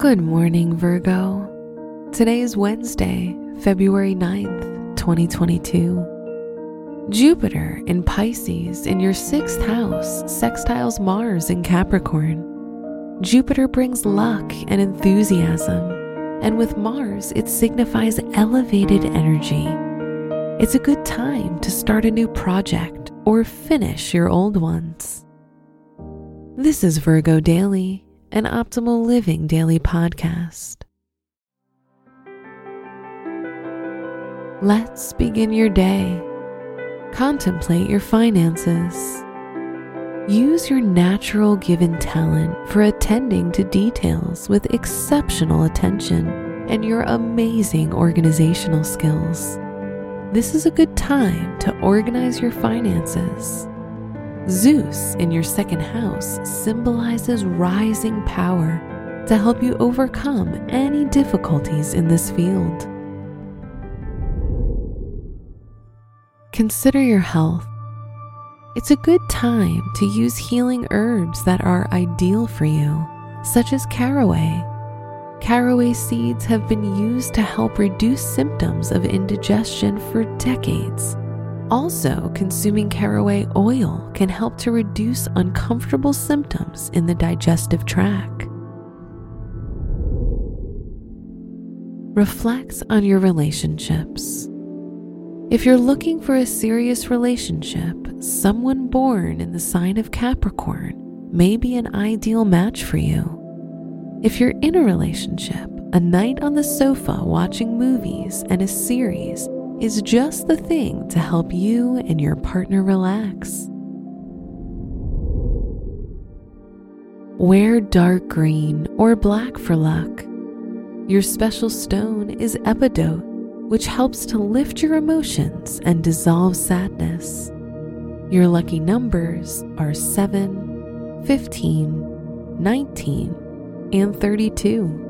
Good morning, Virgo. Today is Wednesday, February 9th, 2022. Jupiter in Pisces in your sixth house sextiles Mars in Capricorn. Jupiter brings luck and enthusiasm, and with Mars, it signifies elevated energy. It's a good time to start a new project or finish your old ones. This is Virgo Daily an optimal living daily podcast. Let's begin your day. Contemplate your finances. Use your natural given talent for attending to details with exceptional attention and your amazing organizational skills. This is a good time to organize your finances Zeus in your second house symbolizes rising power to help you overcome any difficulties in this field. Consider your health. It's a good time to use healing herbs that are ideal for you, such as caraway. Caraway seeds have been used to help reduce symptoms of indigestion for decades also, consuming caraway oil can help to reduce uncomfortable symptoms in the digestive tract. Reflect on your relationships. If you're looking for a serious relationship, someone born in the sign of Capricorn may be an ideal match for you. If you're in a relationship, a night on the sofa watching movies and a series is just the thing to help you and your partner relax. Wear dark green or black for luck. Your special stone is epidote, which helps to lift your emotions and dissolve sadness. Your lucky numbers are 7, 15, 19, and 32.